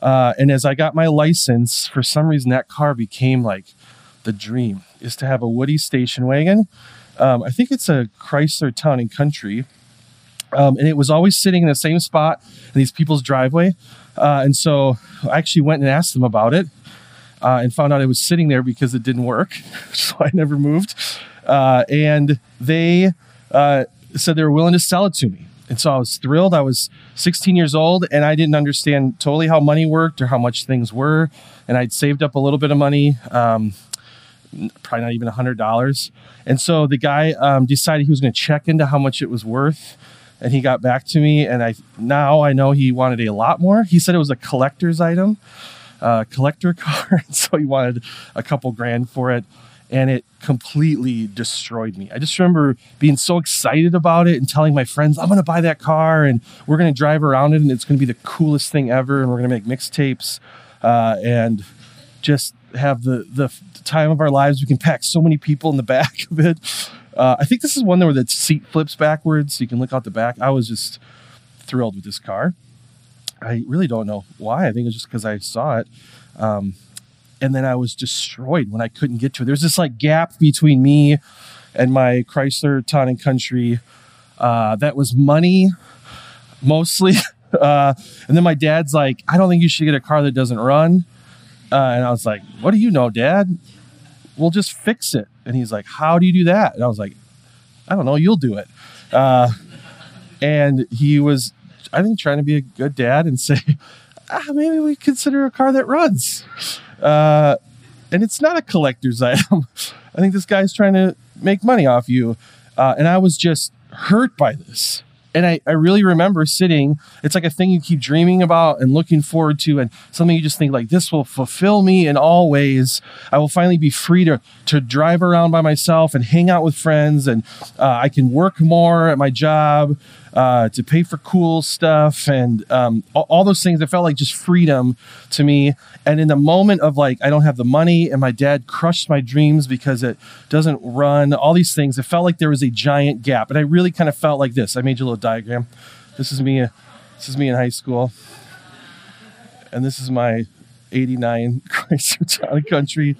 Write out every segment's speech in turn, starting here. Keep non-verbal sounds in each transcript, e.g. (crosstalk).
Uh, and as I got my license, for some reason that car became like the dream is to have a Woody station wagon. Um, I think it's a Chrysler Town and Country. Um, and it was always sitting in the same spot in these people's driveway. Uh, and so I actually went and asked them about it uh, and found out it was sitting there because it didn't work. (laughs) so I never moved. Uh, and they uh, said they were willing to sell it to me. And so I was thrilled. I was 16 years old and I didn't understand totally how money worked or how much things were. And I'd saved up a little bit of money, um, probably not even $100. And so the guy um, decided he was going to check into how much it was worth. And he got back to me. And I now I know he wanted a lot more. He said it was a collector's item, uh, collector (laughs) card. so he wanted a couple grand for it and it completely destroyed me. I just remember being so excited about it and telling my friends, I'm going to buy that car and we're going to drive around it and it's going to be the coolest thing ever and we're going to make mixtapes uh, and just have the, the time of our lives. We can pack so many people in the (laughs) back of it. Uh, I think this is one where the seat flips backwards so you can look out the back. I was just thrilled with this car. I really don't know why. I think it's just because I saw it. Um, and then I was destroyed when I couldn't get to it. There's this like gap between me and my Chrysler Town and Country uh, that was money mostly. (laughs) Uh, and then my dad's like, I don't think you should get a car that doesn't run. Uh, and I was like, What do you know, Dad? We'll just fix it. And he's like, How do you do that? And I was like, I don't know. You'll do it. Uh, and he was, I think, trying to be a good dad and (laughs) say, ah, maybe we consider a car that runs. Uh, and it's not a collector's (laughs) item. I think this guy's trying to make money off you. Uh, and I was just hurt by this. And I, I really remember sitting, it's like a thing you keep dreaming about and looking forward to, and something you just think like this will fulfill me in all ways. I will finally be free to, to drive around by myself and hang out with friends, and uh, I can work more at my job uh, to pay for cool stuff and um, all, all, those things. It felt like just freedom to me. And in the moment of like, I don't have the money and my dad crushed my dreams because it doesn't run, all these things, it felt like there was a giant gap. And I really kind of felt like this. I made you a little diagram. This is me. This is me in high school. And this is my 89 (laughs) Chrysler Town Country.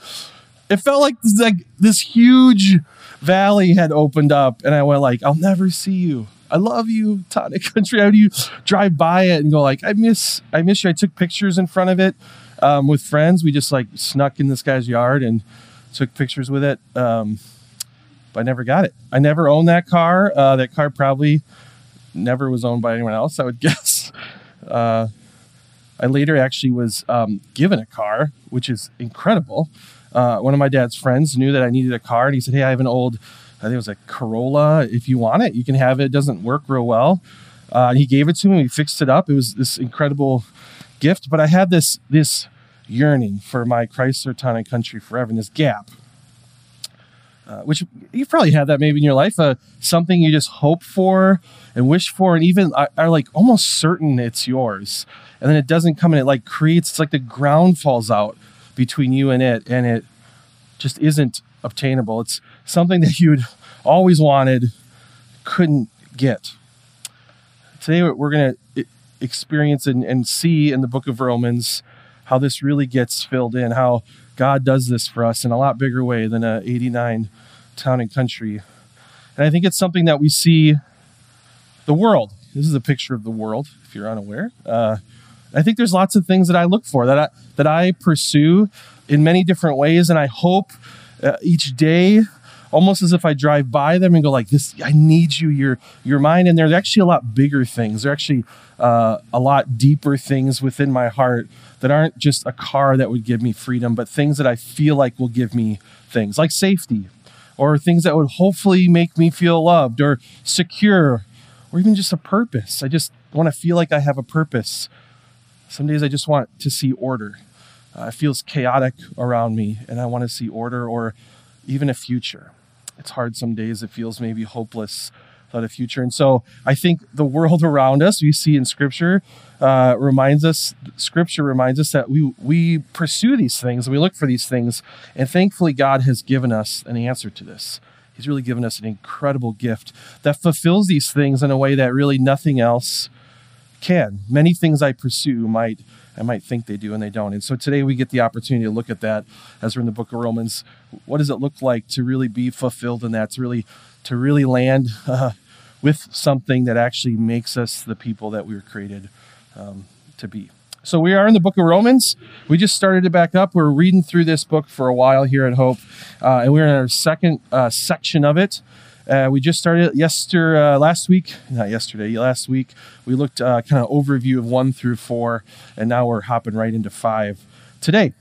It felt like this, like this huge valley had opened up and I went like, I'll never see you. I love you, Tonic (laughs) Country. How do you drive by it and go like, I miss, I miss you. I took pictures in front of it um, with friends. We just like snuck in this guy's yard and took pictures with it. Um, but I never got it. I never owned that car. Uh, that car probably never was owned by anyone else. I would (laughs) guess. Uh, I later actually was um, given a car, which is incredible. Uh, one of my dad's friends knew that I needed a car, and he said, "Hey, I have an old I think it was a Corolla. If you want it, you can have it. It doesn't work real well. Uh, he gave it to me. We fixed it up. It was this incredible gift. But I had this this yearning for my Chrysler Town and Country forever, and this gap. Uh, which you've probably had that maybe in your life, uh, something you just hope for and wish for, and even are, are, like almost certain it's yours, and then it doesn't come, and it like creates. It's like the ground falls out between you and it, and it just isn't obtainable. It's something that you'd always wanted, couldn't get. Today, we're going to experience and, and see in the book of Romans how this really gets filled in, how God does this for us in a lot bigger way than a 89 town and country. And I think it's something that we see the world. This is a picture of the world, if you're unaware. Uh, I think there's lots of things that I look for that I, that I pursue in many different ways, and I hope uh, each day almost as if I drive by them and go like this I need you your your mind. And they're actually a lot bigger things. They're actually uh, a lot deeper things within my heart that aren't just a car that would give me freedom but things that I feel like will give me things like safety or things that would hopefully make me feel loved or secure or even just a purpose. I just want to feel like I have a purpose. Some days I just want to see order. Uh, it feels chaotic around me and I want to see order or even a future. It's hard some days, it feels maybe hopeless without a future. And so I think the world (laughs) around us, we see in Scripture, uh, reminds us, Scripture reminds us that we, we pursue these things, we look for these things. And thankfully, God has given us an answer to this. He's really given us an incredible gift that fulfills these things in a way that really nothing else can. Many things I pursue might I might think they do and they don't. And so today we get the opportunity to look at that as we're in the book of Romans. What does it look like to really be fulfilled in that? To really to really land uh, with something that actually makes us the people that we were created um, to be. So we are in the book of Romans. We just started it back up. We're reading through this book for a while here at Hope, uh, and we're in our second uh, section of it. Uh, we just started yesterday, uh, last week, not yesterday, last week. We looked uh, kind of overview of one through four, and now we're hopping right into five today.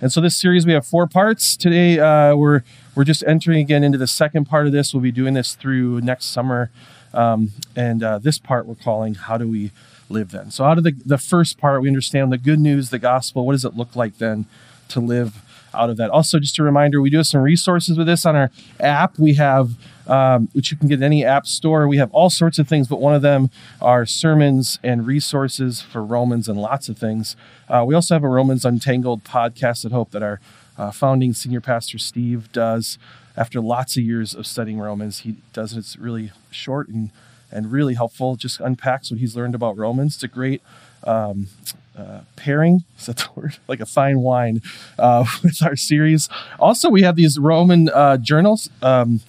And so this series we have four parts. Today uh, we're we're just entering again into the second part of this. We'll be doing this through next summer, um, and uh, this part we're calling "How do we live then?" So out of the the first part, we understand the good news, the gospel. What does it look like then to live? Out of that. Also, just a reminder, we do have some resources with this on our app. We have um, which you can get in any app store. We have all sorts of things, but one of them are sermons and resources for Romans and lots of things. Uh, we also have a Romans Untangled podcast at Hope that our uh, founding senior pastor Steve does after lots of years of studying Romans. He does it. It's really short and and really helpful. Just unpacks what he's learned about Romans. It's a great um, uh, pairing (laughs) is that the word like a fine wine uh, (laughs) with our series also we have these roman uh, journals um,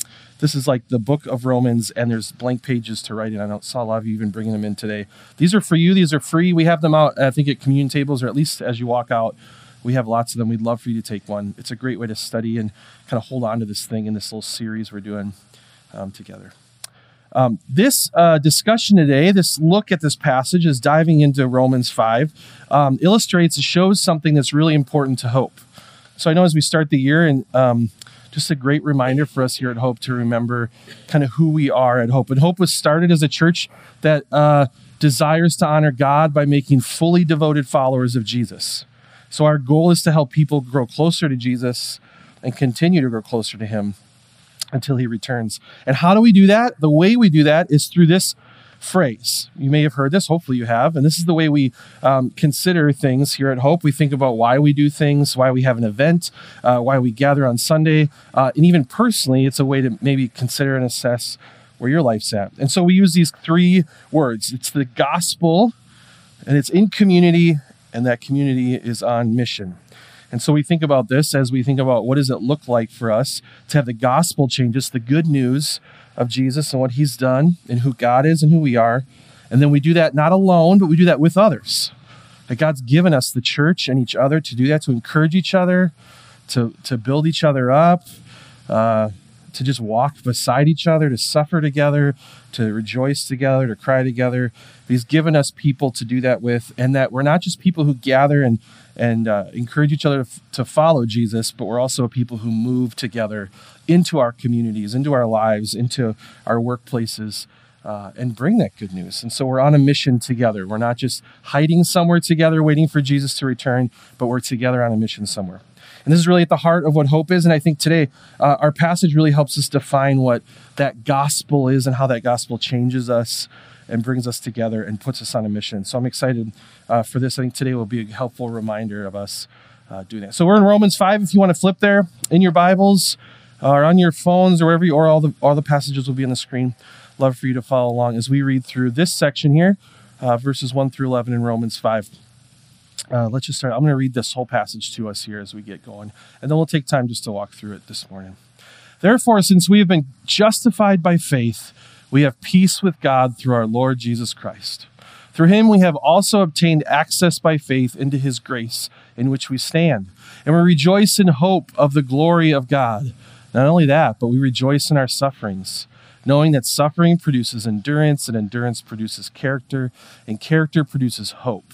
this is like the book of Romans, and there's blank pages to write in. I don't saw a lot of you even bringing them in today. These are for you. These are free. We have them out, I think, at communion tables, or at least as you walk out. We have lots of them. We'd love for you to take one. It's a great way to study and kind of hold on to this thing in this little series we're doing um, together. Um, this uh, discussion today, this look at this passage, is diving into Romans 5, um, illustrates, shows something that's really important to hope. So I know as we start the year, and um, just a great reminder for us here at Hope to remember kind of who we are at Hope. And Hope was started as a church that uh, desires to honor God by making fully devoted followers of Jesus. So our goal is to help people grow closer to Jesus and continue to grow closer to Him until He returns. And how do we do that? The way we do that is through this phrase. You may have heard this, hopefully you have. And this is the way we um, consider things here at Hope. We think about why we do things, why we have an event, uh, why we gather on Sunday. Uh, and even personally, it's a way to maybe consider and assess where your life's at. And so we use these three words it's the gospel, and it's in community, and that community is on mission. And so we think about this as we think about what does it look like for us to have the gospel change us, the good news of Jesus and what he's done and who God is and who we are. And then we do that not alone, but we do that with others. That God's given us the church and each other to do that, to encourage each other, to, to build each other up, uh, to just walk beside each other, to suffer together, to rejoice together, to cry together. He's given us people to do that with, and that we're not just people who gather and and uh, encourage each other to follow Jesus, but we're also people who move together into our communities, into our lives, into our workplaces, uh, and bring that good news. And so we're on a mission together. We're not just hiding somewhere together, waiting for Jesus to return, but we're together on a mission somewhere. And this is really at the heart of what hope is. And I think today uh, our passage really helps us define what that gospel is and how that gospel changes us and brings us together and puts us on a mission. So I'm excited uh, for this. I think today will be a helpful reminder of us uh, doing that. So we're in Romans 5. If you want to flip there in your Bibles, or on your phones or wherever you or all the all the passages will be on the screen. Love for you to follow along as we read through this section here, uh, verses one through eleven in Romans five. Uh, let's just start. I'm going to read this whole passage to us here as we get going, and then we'll take time just to walk through it this morning. Therefore, since we have been justified by faith, we have peace with God through our Lord Jesus Christ. Through him we have also obtained access by faith into his grace in which we stand, and we rejoice in hope of the glory of God. Not only that, but we rejoice in our sufferings, knowing that suffering produces endurance, and endurance produces character, and character produces hope.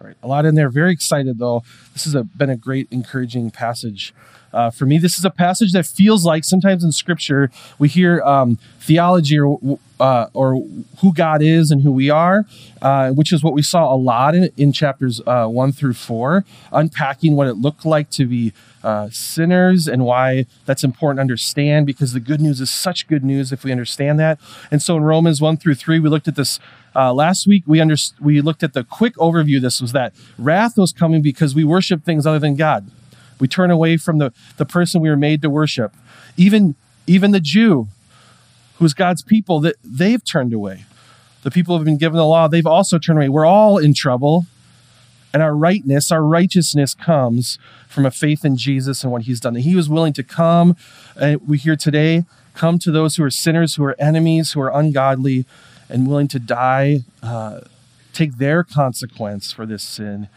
All right, a lot in there. Very excited though. This has been a great, encouraging passage uh, for me. This is a passage that feels like sometimes in Scripture we hear um, theology or uh, or who God is and who we are, uh, which is what we saw a lot in, in chapters uh, one through four, unpacking what it looked like to be uh, sinners and why that's important to understand because the good news is such good news if we understand that. And so in Romans 1 through 3, we looked at this uh, last week. We, under, we looked at the quick overview. This was that wrath was coming because we worship things other than God. We turn away from the, the person we were made to worship. Even, even the Jew, who's God's people, that they've turned away. The people who have been given the law, they've also turned away. We're all in trouble. And our rightness, our righteousness comes from a faith in Jesus and what he's done. And he was willing to come, and we hear today, come to those who are sinners, who are enemies, who are ungodly, and willing to die, uh, take their consequence for this sin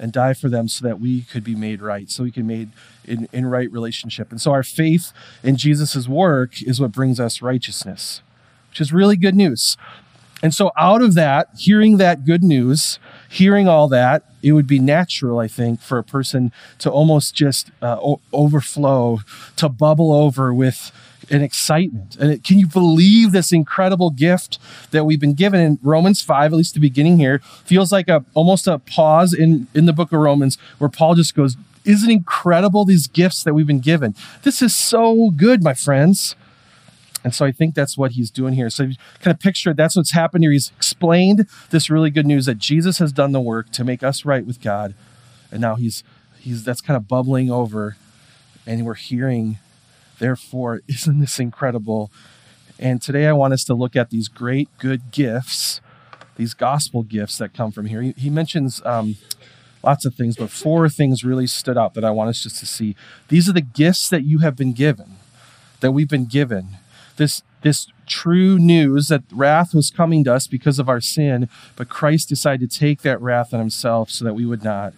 and die for them so that we could be made right, so we can made in, in right relationship. And so our faith in Jesus' work is what brings us righteousness, which is really good news. And so out of that, hearing that good news, hearing all that, it would be natural, I think, for a person to almost just uh, o- overflow, to bubble over with an excitement. And it, can you believe this incredible gift that we've been given in Romans 5, at least the beginning here, feels like a almost a pause in, in the book of Romans where Paul just goes, Isn't incredible these gifts that we've been given? This is so good, my friends. And so I think that's what he's doing here. So kind of picture that's what's happened here. He's explained this really good news that Jesus has done the work to make us right with God. And now he's he's that's kind of bubbling over and we're hearing Therefore, (laughs) isn't this incredible? And today I want us to look at these great good gifts, these gospel gifts that come from here. He, he mentions um, lots of things, but four things really stood out that I want us just to see. These are the gifts that you have been given, that we've been given. This this true news that wrath was coming to us because of our sin, but Christ decided to take that wrath on himself so that we would not.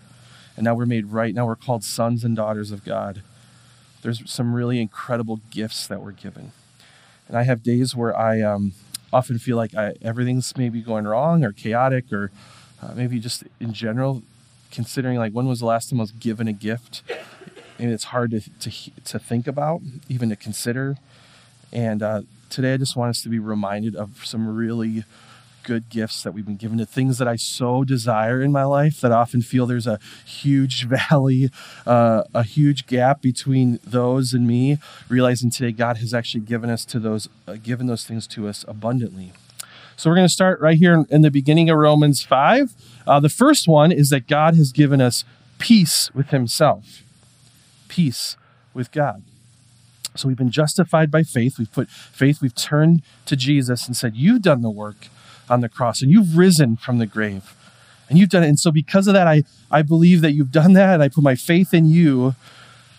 And now we're made right. Now we're called sons and daughters of God there's some really incredible gifts that we're given. And I have days where I um, often feel like I, everything's maybe going wrong or chaotic or uh, maybe just in general, considering like when was the last time I was given a gift? And it's hard to, to, to think about, even to consider. And uh, today I just want us to be reminded of some really good gifts that we've been given to things that I so desire in my life that I often feel there's a huge (laughs) valley, uh, a huge gap between those and me. Realizing today God has actually given us to those, uh, given those things to us abundantly. So we're going to start right here in the beginning of Romans 5. Uh, the first one is that God has given us peace with Himself, peace with God. So we've been justified by faith. We've put faith, we've turned to Jesus and said, You've done the work on the cross and you've risen from the grave and you've done it. And so, because of that, I, I believe that you've done that and I put my faith in you.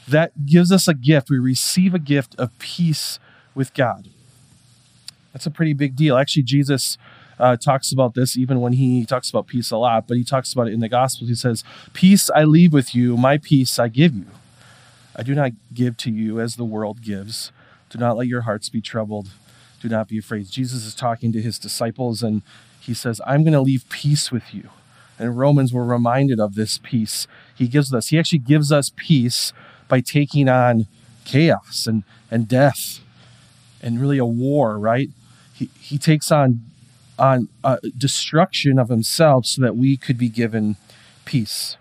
That gives us a gift. We receive a gift of peace with God. That's a pretty big deal. Actually, Jesus uh, talks about this even when he talks about peace a lot, but he talks about it in the Gospels. He says, Peace I leave with you, my peace I give you. I do not give to you as the world gives. Do not let your hearts be troubled do not be afraid. Jesus is talking to his disciples and he says, I'm going to leave peace with you. And Romans were reminded of this peace he gives us. He actually gives us peace by taking on chaos and, and death and really a war, right? He, he takes on, on uh, destruction of himself so that we could be given peace.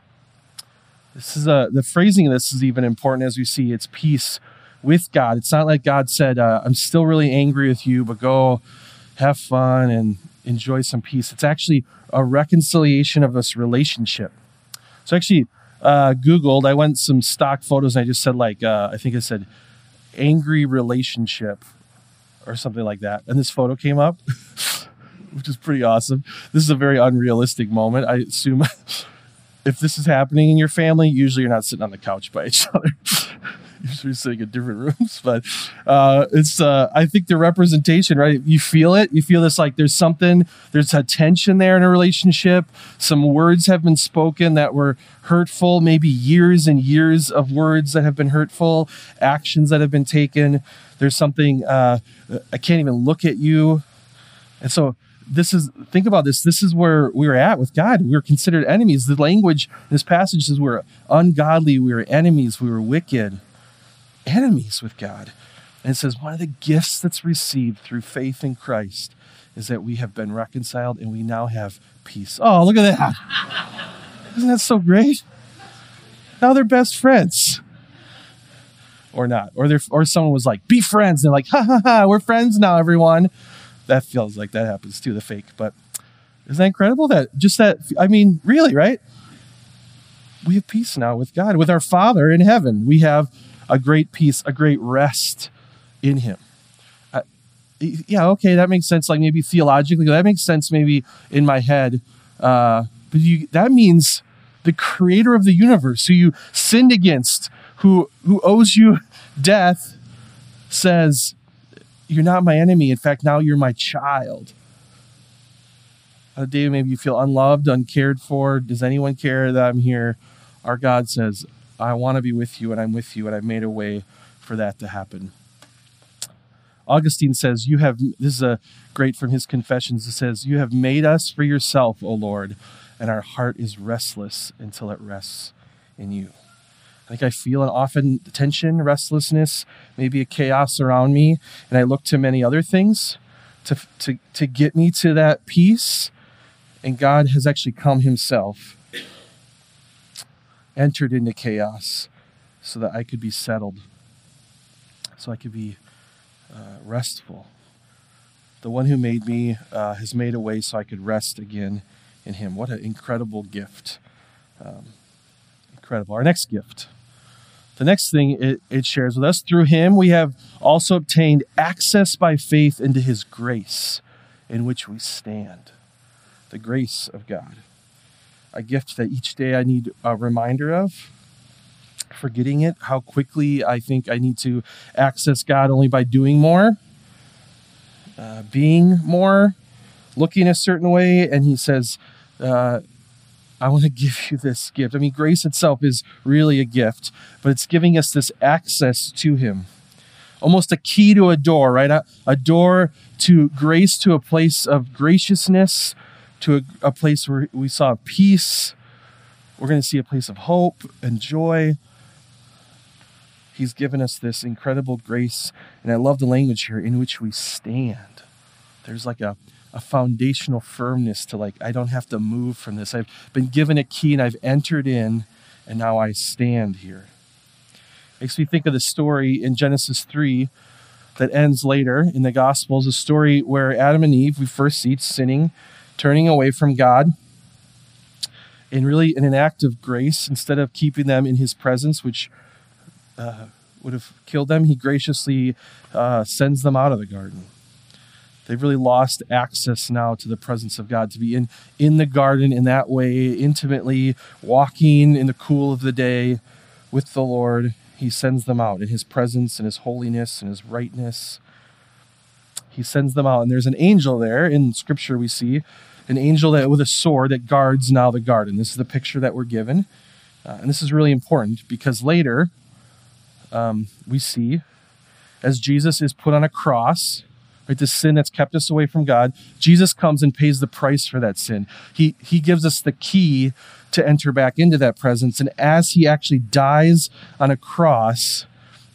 This is a, the phrasing of this is even important as we see it's peace with God. It's not like God said, uh, I'm still really angry with you, but go have fun and enjoy some peace. It's actually a reconciliation of this relationship. So actually, uh, Googled, I went some stock photos and I just said, like, uh, I think I said angry relationship or something like that. And this photo came up, (laughs) which is pretty awesome. This is a very unrealistic moment. I assume (laughs) if this is happening in your family, usually you're not sitting on the couch by each (laughs) other. usually sitting in different rooms, but uh, it's uh, I think the representation, right? You feel it. You feel this like there's something, there's a tension there in a relationship. Some words have been spoken that were hurtful, maybe years and years of words that have been hurtful, actions that have been taken. There's something uh, I can't even look at you, and so this is think about this. This is where we were at with god. We were considered enemies. The language this passage says we're ungodly we were enemies we were wicked enemies with god. And it says one of the gifts that's received through faith in christ is that we have been reconciled and we now have peace. Oh look at that. Isn't that so great? Now they're best friends. Or not. Or they're or someone was like be friends. And they're like ha ha ha we're friends now everyone that feels like that happens too, the fake. But isn't that incredible? That just that, I mean, really, right? We have peace now with God, with our Father in heaven. We have a great peace, a great rest in Him. Uh, yeah, okay, that makes sense. Like maybe theologically, that makes sense maybe in my head. Uh, but you, that means the creator of the universe, who you sinned against, who, who owes you death, says, you're not my enemy. In fact, now you're my child. A day maybe you feel unloved, uncared for. Does anyone care that I'm here? Our God says, I want to be with you, and I'm with you, and I've made a way for that to happen. Augustine says, You have, this is a great from his confessions. It says, You have made us for yourself, O Lord, and our heart is restless until it rests in you. Think I feel an often tension, restlessness, maybe a chaos around me, and I look to many other things to, to, to get me to that peace. And God has actually come Himself, entered into chaos so that I could be settled, so I could be uh, restful. The one who made me uh, has made a way so I could rest again in Him. What an incredible gift! Um, incredible. Our next gift the next thing it, it shares with us through him, we have also obtained access by faith into his grace in which we stand. The grace of God. A gift that each day I need a reminder of. Forgetting it, how quickly I think I need to access God only by doing more, uh, being more, looking a certain way. And he says, uh, I want to give you this gift. I mean, grace itself is really a gift, but it's giving us this access to Him. Almost a key to a door, right? A, a door to grace, to a place of graciousness, to a, a place where we saw peace. We're going to see a place of hope and joy. He's given us this incredible grace. And I love the language here in which we stand. There's like a a foundational firmness to like I don't have to move from this. I've been given a key and I've entered in and now I stand here. Makes me think of the story in Genesis 3 that ends later in the Gospels, a story where Adam and Eve, we first see sinning, turning away from God. And really, in an act of grace, instead of keeping them in his presence, which uh, would have killed them, he graciously uh, sends them out of the garden. They've really lost access now to the presence of God, to be in, in the garden in that way, intimately walking in the cool of the day with the Lord. He sends them out in His presence and His holiness and His rightness. He sends them out. And there's an angel there in Scripture we see, an angel that with a sword that guards now the garden. This is the picture that we're given. Uh, and this is really important because later um, we see as Jesus is put on a cross right? The sin that's kept us away from God. Jesus comes and pays the price for that sin. He, he gives us the key to enter back into that presence. And as he actually dies on a cross,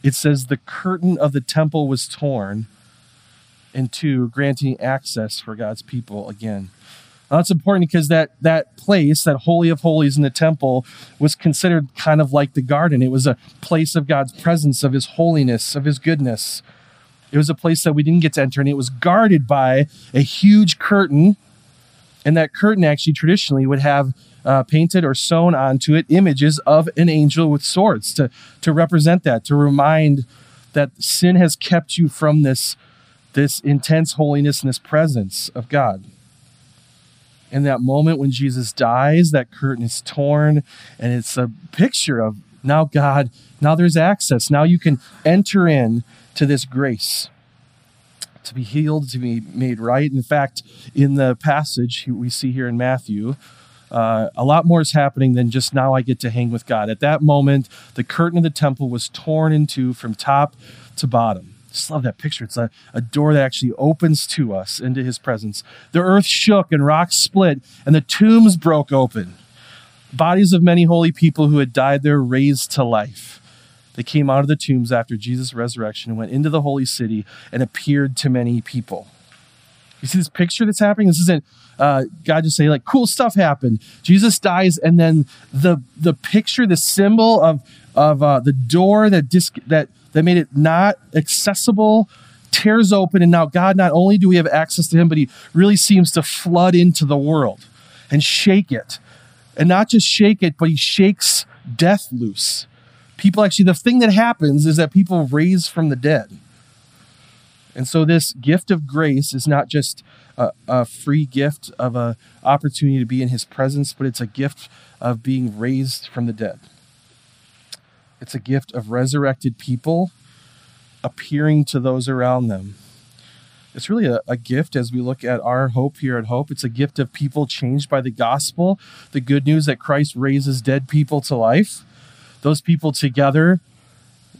it says the curtain of the temple was torn in two, granting access for God's people again. Now, that's important because that, that place, that Holy of Holies in the temple, was considered kind of like the garden. It was a place of God's presence, of His holiness, of His goodness. It was a place that we didn't get to enter, and it was guarded by a huge curtain. And that curtain actually traditionally would have uh, painted or sewn onto it images of an angel with swords to, to represent that, to remind that sin has kept you from this, this intense holiness and this presence of God. In that moment when Jesus dies, that curtain is torn, and it's a picture of Now, God, now there's access. Now you can enter in to this grace to be healed, to be made right. In fact, in the passage we see here in Matthew, uh, a lot more is happening than just now I get to hang with God. At that moment, the curtain of the temple was torn in two from top to bottom. Just love that picture. It's a, a door that actually opens to us into his presence. The earth shook and rocks split, and the tombs broke open. Bodies of many holy people who had died there raised to life. They came out of the tombs after Jesus' resurrection and went into the holy city and appeared to many people. You see this picture that's happening? This isn't uh, God just saying like cool stuff happened. Jesus dies, and then the the picture, the symbol of of uh, the door that disc that that made it not accessible tears open, and now God not only do we have access to Him, but He really seems to flood into the world and shake it, and not just shake it, but He shakes death loose people actually, the thing that happens is that people raise from the dead. And so this gift of grace is not just a, a, free gift of an opportunity to be in his presence, but it's a gift of being raised from the dead. It's a gift of resurrected people appearing to those around them. It's really a, a gift as we look at our hope here at Hope. It's a gift of people changed by the gospel, the good news that Christ raises dead people to life those people together,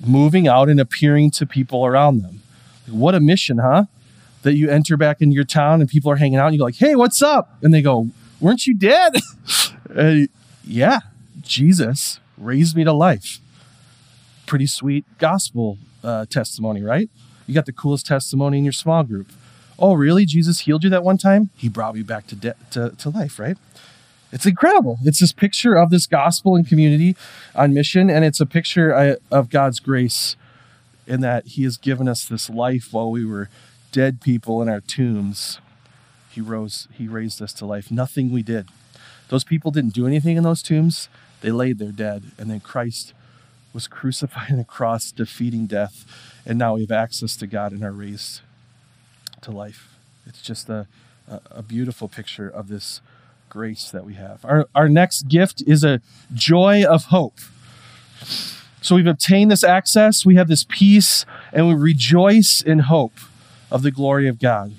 moving out and appearing to people around them. What a mission, huh? That you enter back into your town and people are hanging out and you go like, "Hey, what's up?" And they go, "Weren't you dead?" (laughs) uh, yeah, Jesus raised me to life. Pretty sweet gospel uh, testimony, right? You got the coolest testimony in your small group. Oh, really? Jesus healed you that one time? He brought you back to, de- to, to life, right? It's incredible. It's this picture of this gospel and community on mission, and it's a picture uh, of God's grace in that He has given us this life while we were dead people in our tombs. He rose, He raised us to life. Nothing we did. Those people didn't do anything in those tombs. They laid there dead, and then Christ was crucified on a cross, defeating death, and now we have access to God and are raised to life. It's just a, a beautiful picture of this grace that we have. Our, our next gift is a joy of hope. So we've obtained this access, we have this peace, and we rejoice in hope of the glory of God.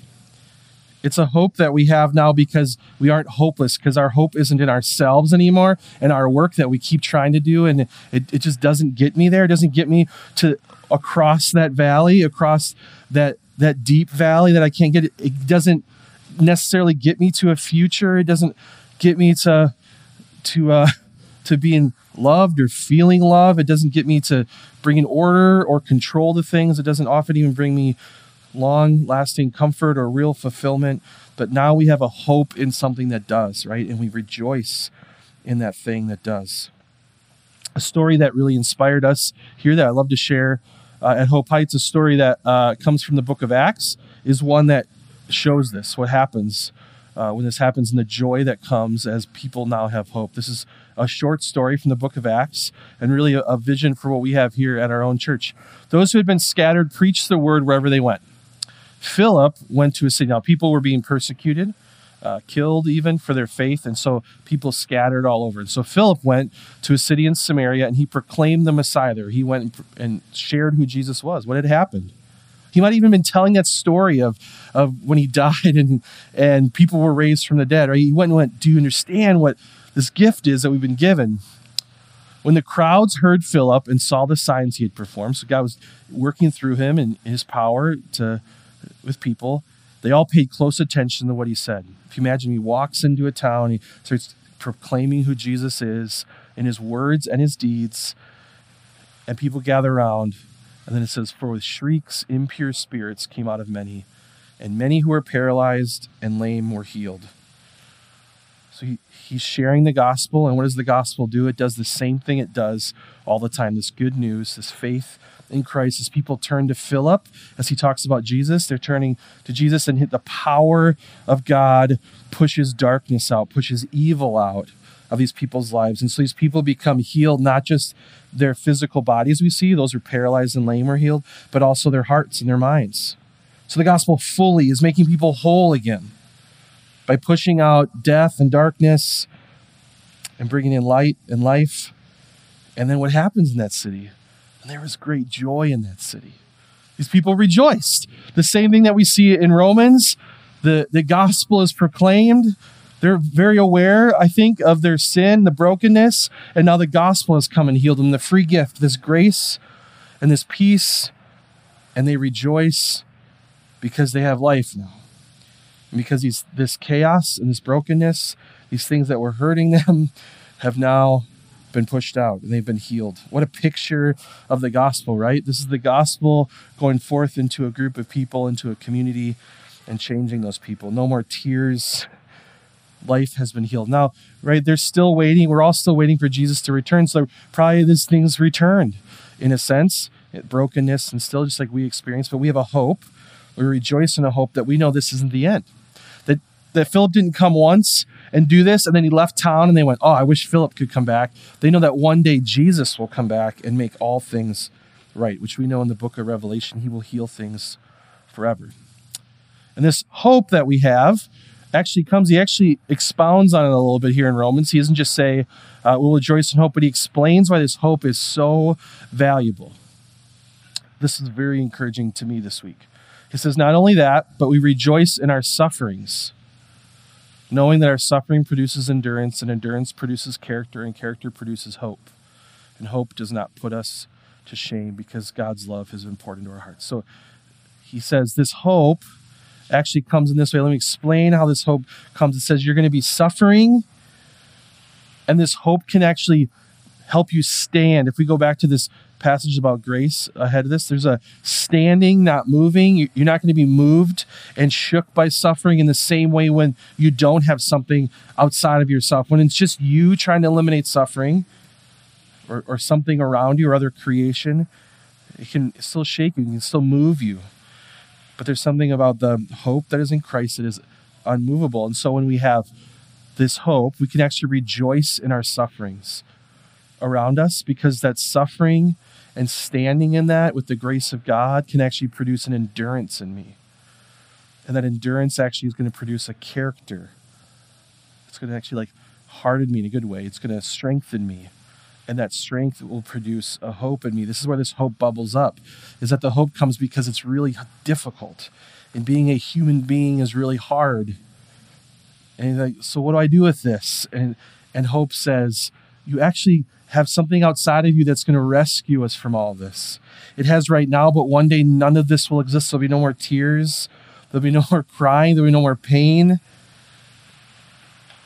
It's a hope that we have now because we aren't hopeless, because our hope isn't in ourselves anymore and our work that we keep trying to do, and it, it just doesn't get me there. It doesn't get me to across that valley, across that that deep valley that I can't get. It, it doesn't necessarily get me to a future. It doesn't get me to to uh, to being loved or feeling love. It doesn't get me to bring in order or control to things. It doesn't often even bring me long lasting comfort or real fulfillment. But now we have a hope in something that does, right? And we rejoice in that thing that does. A story that really inspired us here that I love to share uh, at Hope Heights, a story that uh, comes from the book of Acts, is one that shows this, what happens uh, when this happens, and the joy that comes as people now have hope. This is a short story from the book of Acts and really a, a vision for what we have here at our own church. Those who had been scattered preached the word wherever they went. Philip went to a city. Now, people were being persecuted, uh, killed even for their faith, and so people scattered all over. And so Philip went to a city in Samaria and he proclaimed the Messiah there. He went and shared who Jesus was, what had happened. He might have even been telling that story of, of when he (laughs) died and, and people were raised from the dead. Right? He went and went, Do you understand what this gift is that we've been given? When the crowds heard Philip and saw the signs he had performed, so God was working through him and his power to with people, they all paid close attention to what he said. If you imagine, he walks into a town, he starts proclaiming who Jesus is in his words and his deeds, and people gather around and then it says, For with shrieks, impure spirits came out of many, and many who were paralyzed and lame were healed. So he, he's sharing the gospel. And what does the gospel do? It does the same thing it does all the time this good news, this faith in Christ. As people turn to Philip, as he talks about Jesus, they're turning to Jesus, and the power of God pushes darkness out, pushes evil out of these people's lives. And so these people become healed, not just their physical bodies we see, those who are paralyzed and lame are healed, but also their hearts and their minds. So the gospel fully is making people whole again by pushing out death and darkness and bringing in light and life. And then what happens in that city? And great joy in that city. These people rejoiced. The same thing that we see in Romans. The, the gospel is proclaimed. They're very aware, I think, of their sin, the brokenness, and now the gospel has come and healed them. The free gift, this grace and this peace, and they rejoice because they have life now. And because these, this chaos and this brokenness, these things that were hurting (laughs) them, have now been pushed out and they've been healed. What a picture of the gospel, right? This is the gospel going forth into a group of people, into a community, and changing those people. No more tears. Life has been healed. Now, right, they're still waiting. We're all still waiting for Jesus to return. So probably this thing's returned in a sense, brokenness and still just like we experience, but we have a hope. We rejoice in a hope that we know this isn't the end. That that Philip didn't come once and do this, and then he left town and they went, Oh, I wish Philip could come back. They know that one day Jesus will come back and make all things right, which we know in the book of Revelation, he will heal things forever. And this hope that we have actually comes, he actually expounds on it a little bit here in Romans. He doesn't just say, uh, We'll rejoice in hope, but he explains why this hope is so valuable. This is very encouraging to me this week. He says, Not only that, but we rejoice in our sufferings knowing that our suffering produces endurance, and endurance produces character, and character produces hope. And hope does not put us to shame because God's love has been poured into our hearts. So he says this hope actually comes in this way. Let me explain how this hope comes. It says you're going to be suffering, and this hope can actually help you stand. If we go back to this passage about grace ahead of this. There's a standing, not moving. You're not going to be moved and shook by suffering in the same way when you don't have something outside of yourself. When it's just you trying to eliminate suffering or, or something around you or other creation, it can still shake you, it can still move you. But there's something about the hope that is in Christ that is unmovable. And so when we have this hope, we can actually rejoice in our sufferings around us because that suffering and standing in that with the grace of God can actually produce an endurance in me. And that endurance actually is going to produce a character. It's going to actually like harden me in a good way. It's going to strengthen me. And that strength will produce a hope in me. This is where this hope bubbles up, is that the hope comes because it's really difficult. And being a human being is really hard. And like, so what do I do with this? And and hope says, you actually have something outside of you that's going to rescue us from all this. It has right now, but one day none of this will exist. There'll be no more tears. There'll be no more crying. There'll be no more pain.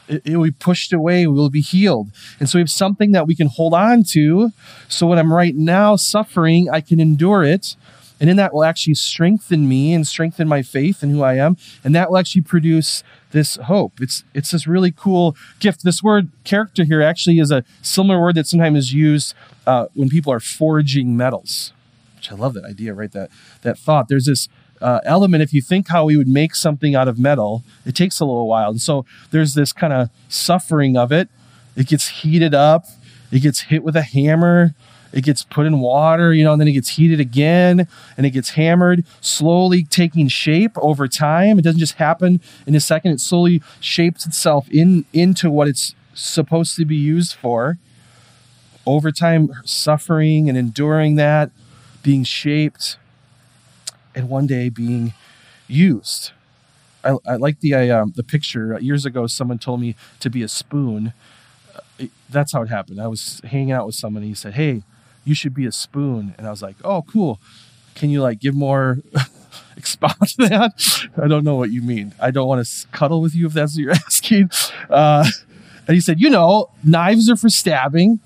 It, will be pushed away. We will be healed. And so we have something that we can hold on to. So when I'm right now suffering, I can endure it. And in that will actually strengthen me and strengthen my faith and who I am. And that will actually produce this hope. It's it's this really cool gift. This word character here actually is a similar word that sometimes is used uh, when people are forging metals. Which I love that idea, right? That that thought. There's this uh, element. If you think how we would make something out of metal, it takes a little while, and so there's this kind of suffering of it. It gets heated up. It gets hit with a hammer it gets put in water, you know, and then it gets heated again and it gets hammered, slowly taking shape over time. It doesn't just happen in a second, it slowly shapes itself in into what it's supposed to be used for. Over time, suffering and enduring that, being shaped, and one day being used. I, I like the um, the picture. Years ago, someone told me to be a spoon. Uh, that's how it happened. I was hanging out with someone. And he said, "Hey, you should be a spoon. And I was like, oh, cool. Can you like give more (laughs) expound (laughs) that? I don't know what you mean. I don't want to cuddle with you if that's what you're (laughs) asking. Uh, and he said, you know, knives are for stabbing,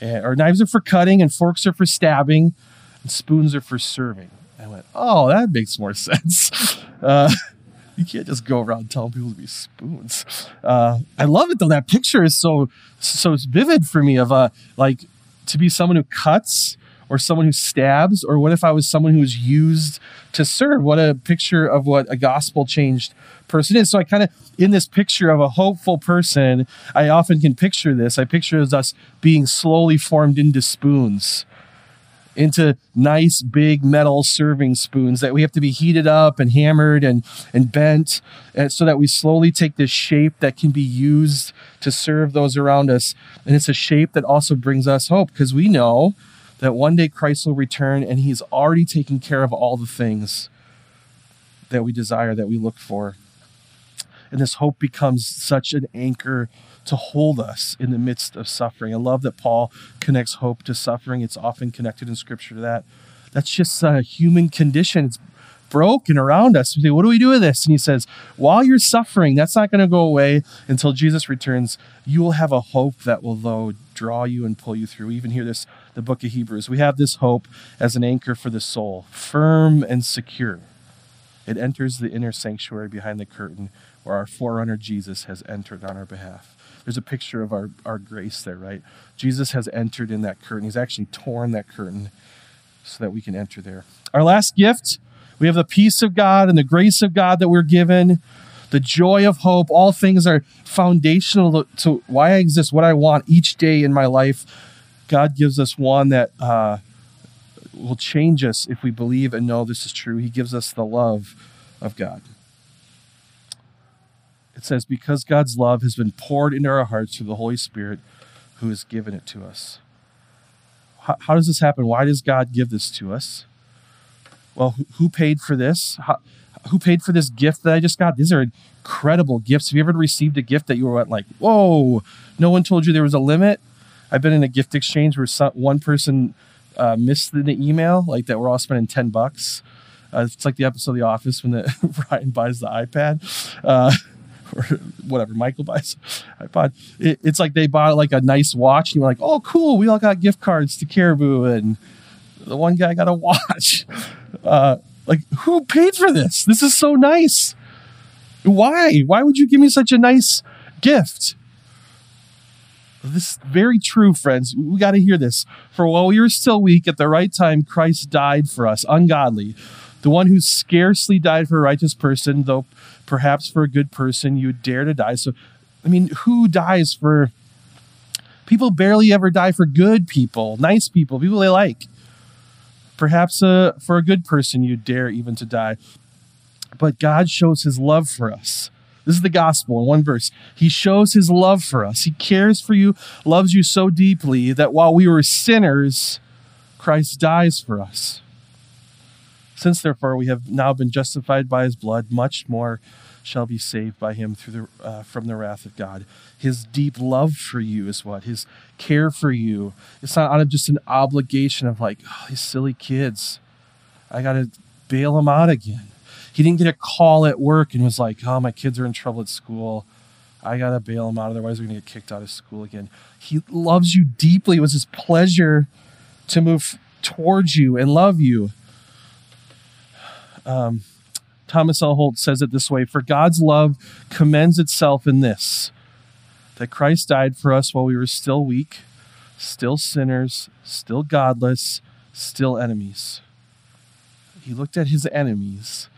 eh, or knives are for cutting, and forks are for stabbing, and spoons are for serving. Went, oh, that makes more (laughs) sense. Uh, you can't just go around telling people to be spoons. Uh, I love it though. That picture is so so vivid for me of a uh, like to be someone who cuts or someone who stabs? Or what if I was someone who was used to serve? What a picture of what a gospel changed person is. So I kind of, in this picture of a hopeful person, I often can picture this. I picture as us being slowly formed into spoons into nice big metal serving spoons that we have to be heated up and hammered and, and bent and so that we slowly take this shape that can be used to serve those around us. And it's a shape that also brings us hope because we know that one day Christ will return and he's already taken care of all the things that we desire, that we look for. And this hope becomes such an anchor to hold us in the midst of suffering. I love that Paul connects hope to suffering. It's often connected in scripture to that. That's just a human condition. It's broken around us. We say, What do we do with this? And he says, While you're suffering, that's not going to go away until Jesus returns. You will have a hope that will, though, draw you and pull you through. We even hear this, the book of Hebrews. We have this hope as an anchor for the soul, firm and secure. It enters the inner sanctuary behind the curtain where our forerunner Jesus has entered on our behalf. There's a picture of our, our grace there, right? Jesus has entered in that curtain. He's actually torn that curtain so that we can enter there. Our last gift, we have the peace of God and the grace of God that we're given, the joy of hope. All things are foundational to why I exist, what I want each day in my life. God gives us one that uh, will change us if we believe and know this is true. He gives us the love of God. It says, because God's love has been poured into our hearts through the Holy Spirit who has given it to us. How, how does this happen? Why does God give this to us? Well, who, who paid for this? How, who paid for this gift that I just got? These are incredible gifts. Have you ever received a gift that you were like, whoa, no one told you there was a limit? I've been in a gift exchange where some, one person uh, missed the email, like that we're all spending 10 bucks. Uh, it's like the episode of The Office when the, (laughs) Ryan buys the iPad. Uh, (laughs) or whatever Michael buys (laughs) iPod. It, it's like they bought like a nice watch, and you're like, oh, cool, we all got gift cards to Caribou, and the one guy got a watch. (laughs) Uh, like, who paid for this? This is so nice. Why? Why would you give me such a nice gift? This is very true, friends. We got to hear this. For while we were still weak, at the right time, Christ died for us, ungodly. The one who scarcely died for a righteous person, though perhaps for a good person you would dare to die. So, I mean, who dies for people barely ever die for good people, nice people, people they like. Perhaps uh, for a good person you dare even to die. But God shows his love for us. This is the gospel in one verse. He shows his love for us. He cares for you, loves you so deeply that while we were sinners, Christ dies for us. Since therefore we have now been justified by his blood, much more shall be saved by him through the, uh, from the wrath of God. His deep love for you is what? His care for you. It's not out of just an obligation of like, oh, these silly kids. I got to bail them out again. He didn't get a call at work and was like, oh, my kids are in trouble at school. I got to bail them out. Otherwise, we're going to get kicked out of school again. He loves you deeply. It was his pleasure to move towards you and love you. Um, Thomas L. Holt says it this way For God's love commends itself in this that Christ died for us while we were still weak, still sinners, still godless, still enemies. He looked at his enemies.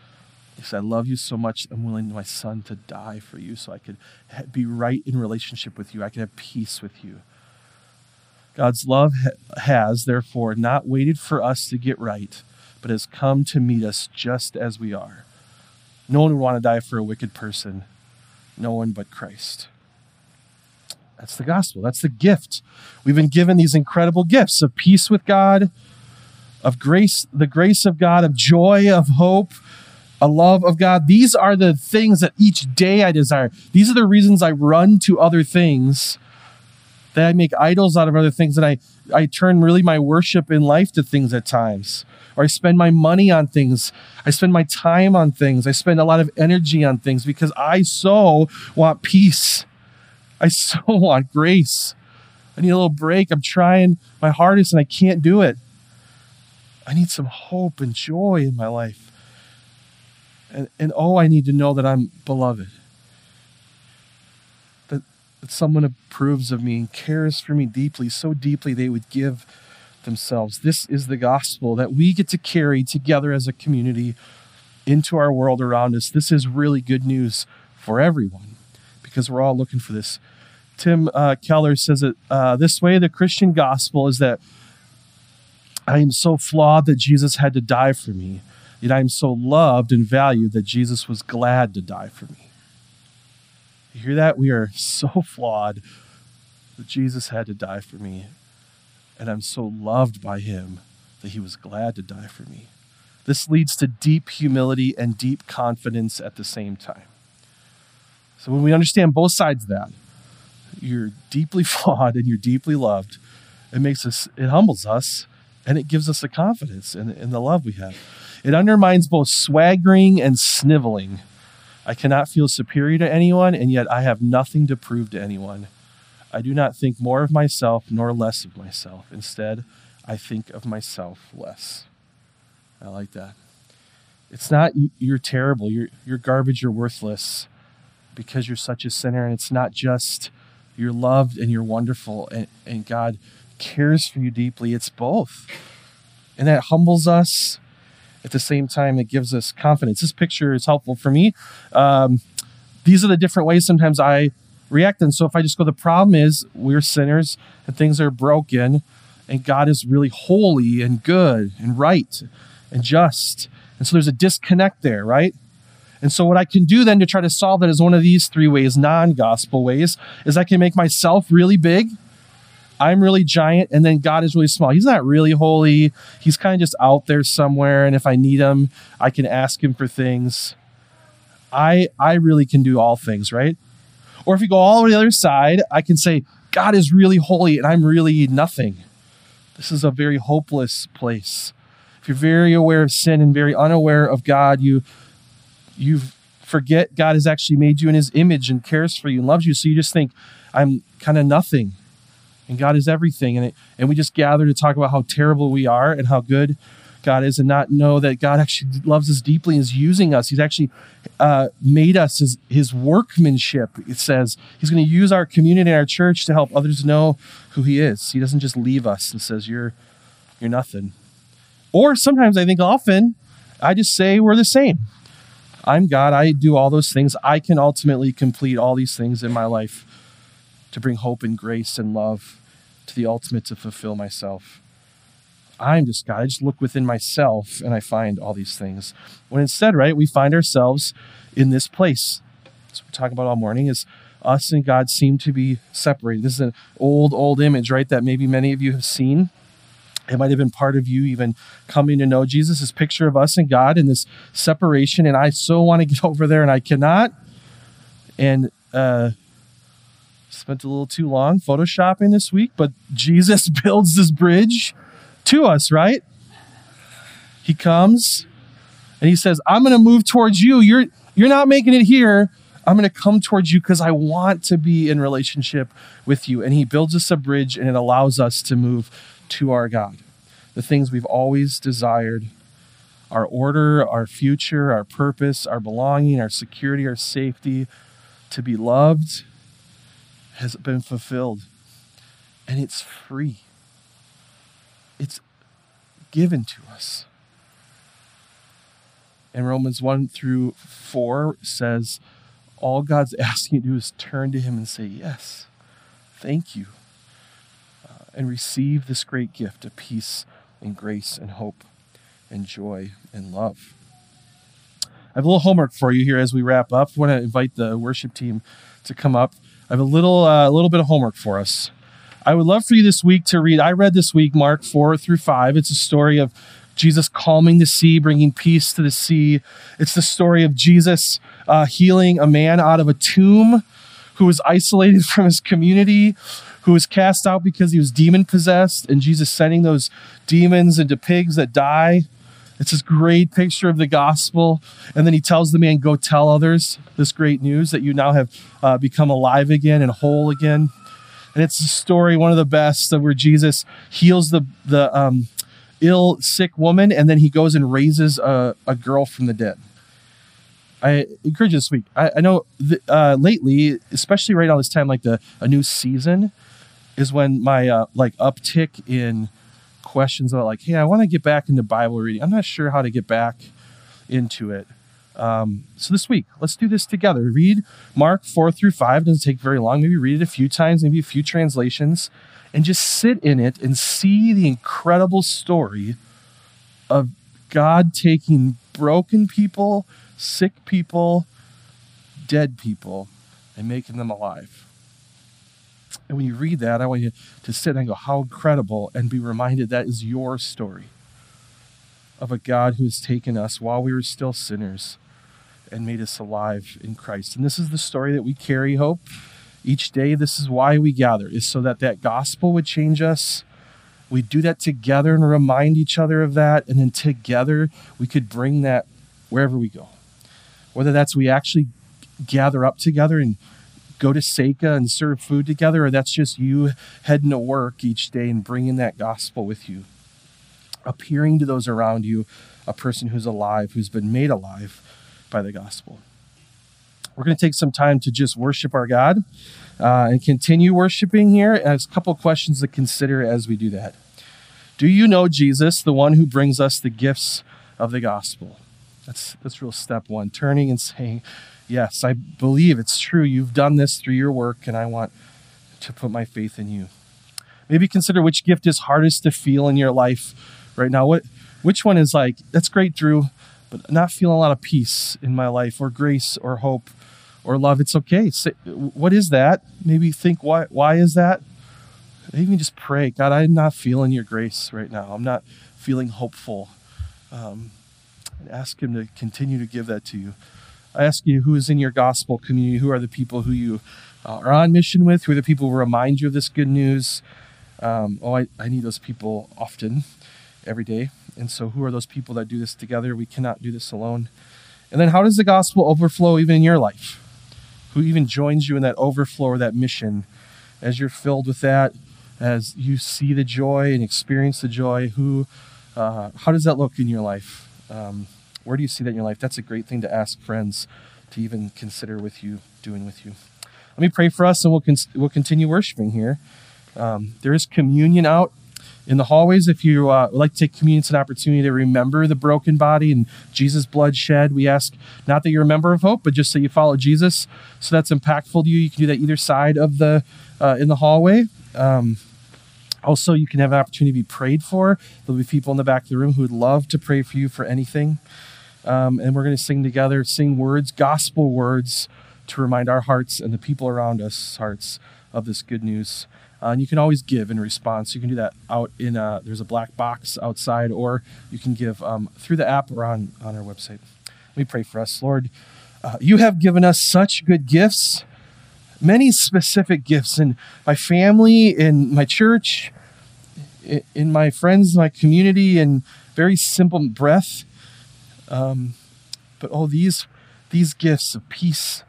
He said, I love you so much, I'm willing, my son, to die for you so I could be right in relationship with you. I could have peace with you. God's love has, therefore, not waited for us to get right, but has come to meet us just as we are. No one would want to die for a wicked person, no one but Christ. That's the gospel. That's the gift. We've been given these incredible gifts of peace with God, of grace, the grace of God, of joy, of hope, a love of God. These are the things that each day I desire. These are the reasons I run to other things, that I make idols out of other things, that I, I turn really my worship in life to things at times or I spend my money on things. I spend my time on things. I spend a lot of energy on things because I so want peace. I (laughs) so want grace. I need a little break. I'm trying my hardest and I can't do it. I need some hope and joy in my life. And, and oh, I need to know that I'm beloved. That, that someone approves of me and cares for me deeply, so deeply they would give themselves. This is the gospel that we get to carry together as a community into our world around us. This is really good news for everyone because we're all looking for this. Tim uh, Keller says it uh, this way the Christian gospel is that I am so flawed that Jesus had to die for me. Yet I am so loved and valued that Jesus was glad to die for me. You hear that? We are so (laughs) flawed that Jesus had to die for me. And I'm so loved by him that he was glad to die for me. This leads to deep humility and deep confidence at the same time. So when we understand both sides of that, you're deeply (laughs) flawed and you're deeply loved, it makes us, it humbles us and it gives us the confidence in, in the love we have. It undermines both swaggering and sniveling. I cannot feel superior to anyone, and yet I have nothing to prove to anyone. I do not think more of myself nor less of myself. Instead, I think of myself less. I like that. It's not you're terrible, you're, you're garbage, you're worthless because you're such a sinner. And it's not just you're loved and you're wonderful and, and God cares for you deeply. It's both. And that humbles us. At the same time, it gives us confidence. This picture is helpful for me. Um, these are the different ways sometimes I react. And so if I just go, the problem is we're sinners and things are broken, and God is really holy and good and right and just. And so there's a disconnect there, right? And so, what I can do then to try to solve that is one of these three ways, non gospel ways, is I can make myself really big. I'm really giant, and then God is really small. He's not really holy. He's kind of just out there somewhere. And if I need him, I can ask him for things. I I really can do all things, right? Or if you go all the other side, I can say, God is really holy and I'm really nothing. This is a very hopeless place. If you're very aware of sin and very unaware of God, you you forget God has actually made you in his image and cares for you and loves you. So you just think, I'm kind of nothing. And God is everything. And, it, and we just gather to talk about how terrible we are and how good God is and not know that God actually loves us deeply and is using us. He's actually uh, made us as his workmanship. It says he's going to use our community and our church to help others know who he is. He doesn't just leave us and says, you're, you're nothing. Or sometimes I think often I just say we're the same. I'm God. I do all those things. I can ultimately complete all these things in my life to bring hope and grace and love to the ultimate to fulfill myself. I'm just God. I just look within myself and I find all these things. When instead, right, we find ourselves in this place. What we're talking about all morning is us and God seem to be separated. This is an old, old image, right, that maybe many of you have seen. It might have been part of you even coming to know Jesus, this picture of us and God and this separation. And I so want to get (laughs) over there and I cannot. And uh, spent a little too long photoshopping this week, but Jesus (laughs) builds this bridge to us, right? He comes and he says, I'm going to move towards you. You're, you're not making it here. I'm going to come towards you because I want to be in relationship with you. And he builds us a bridge and it allows us to move to our God. The things we've always desired our order, our future, our purpose, our belonging, our security, our safety, to be loved has been fulfilled. And it's free, given to us. And Romans 1 through 4 says, all God's (laughs) asking you to do is turn to Him and say, Yes, thank you and receive this great gift of peace and grace and hope and joy and love. I have a little homework for you here as we wrap up. I want to invite the worship team to come up. I have a little, uh, little bit of homework for us. I would love for you this week to read. I read this week Mark 4 through 5. It's a story of Jesus calming the sea, bringing peace to the sea. It's the story of Jesus uh, healing a man out of a tomb who was isolated (laughs) from his community, who was cast out because he was demon possessed, and Jesus sending those demons into pigs that die. It's this great picture of the gospel. And then he tells the man, Go tell others this great news that you now have uh, become alive again and whole again. And it's a story, one of the best, where Jesus heals the, the um, ill, sick woman, and then he goes and raises a, a girl from the dead. I encourage you this week. I, I know th- uh, lately, especially right now this time, like the a new season, is when my uh, like uptick in questions about like, hey, I want to get back into Bible reading. I'm not sure how to get back into it. Um, so this week, let's do this together. Read Mark 4 through 5. It doesn't take very long. Maybe read it a few times, maybe a few translations, and just sit in it and see the incredible story of God taking broken people, sick people, dead people, and making them alive. And when you read that, I want you to sit and go, How incredible, and be reminded that is your story of a God who has taken us while we were still sinners and made us alive in Christ. And this is the story that we carry hope each day. This is why we gather, is so that that gospel would change us. We do that together and remind each other of that. And then together we could bring that wherever we go. Whether that's we actually gather up together and go to Seika and serve food together, or that's just you heading to work each day and bringing that gospel with you. Appearing to those around you, a person who's alive, who's been made alive by the gospel. We're going to take some time to just worship our God uh, and continue worshiping here. And there's a couple questions to consider as we do that. Do you know Jesus, the one who brings us the gifts of the gospel? That's that's real step one. Turning and saying, Yes, I believe it's true. You've done this through your work, and I want to put my faith in you. Maybe consider which gift is hardest to feel in your life right now. What which one is like, that's great, Drew, but not feeling a lot of peace in my life, or grace, or hope, or love. It's okay. Say, what is that? Maybe think why why is that? Even just pray, God, I'm not feeling your grace right now. I'm not feeling hopeful. Um, ask Him to continue to give that to you. I ask you who is in your gospel community, who are the people who you uh, are on mission with, who are the people who remind you of this good news. Um, oh, I, I need those people often, every day. And so, who are those people that do this together? We cannot do this alone. And then, how does the gospel overflow even in your life? Who even joins you in that overflow or that mission as you're filled with that, as you see the joy and experience the joy? Who, uh, how does that look in your life? Um, where do you see that in your life? That's a great thing to ask friends to even consider with you, doing with you. Let me pray for us and we'll, con- we'll continue worshiping here. Um, there is communion out in the hallways. If you uh, would like to take communion, it's an opportunity to remember the broken body and Jesus' blood shed. We ask not that you're a member of Hope, but just that you follow Jesus. So that's impactful to you. You can do that either side of the uh, in the hallway. Um, also, you can have an opportunity to be prayed for. There'll be people in the back of the room who would love to pray for you for anything. Um, and we're going to sing together, sing words, gospel words, to remind our hearts and the people around us hearts of this good news. Uh, and you can always give in response. You can do that out in a, there's a black box outside, or you can give um, through the app or on, on our website. Let me pray for us. Lord, uh, you have given us such good gifts, many specific gifts in my family, in my church, in my friends, my community, and very simple breath. Um, but all these these gifts of peace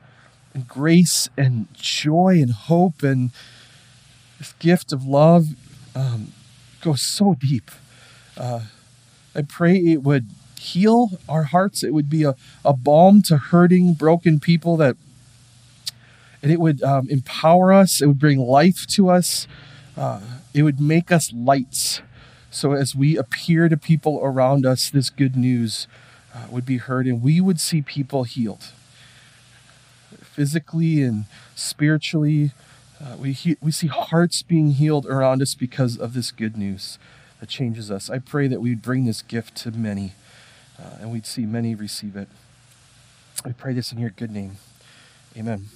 and grace and joy and hope and this gift of love um, goes so deep. Uh, I pray it would heal our hearts. It would be a, a balm to hurting, broken people that, and it would um, empower us. It would bring life to us. Uh, it would make us lights. So as we appear to people around us, this good news uh, would be heard and we would see people healed physically and spiritually. Uh, we, he- we see hearts being healed around us because of this good news that changes us. I pray that we'd bring this gift to many uh, and we'd see many receive it. We pray this in your good name. Amen.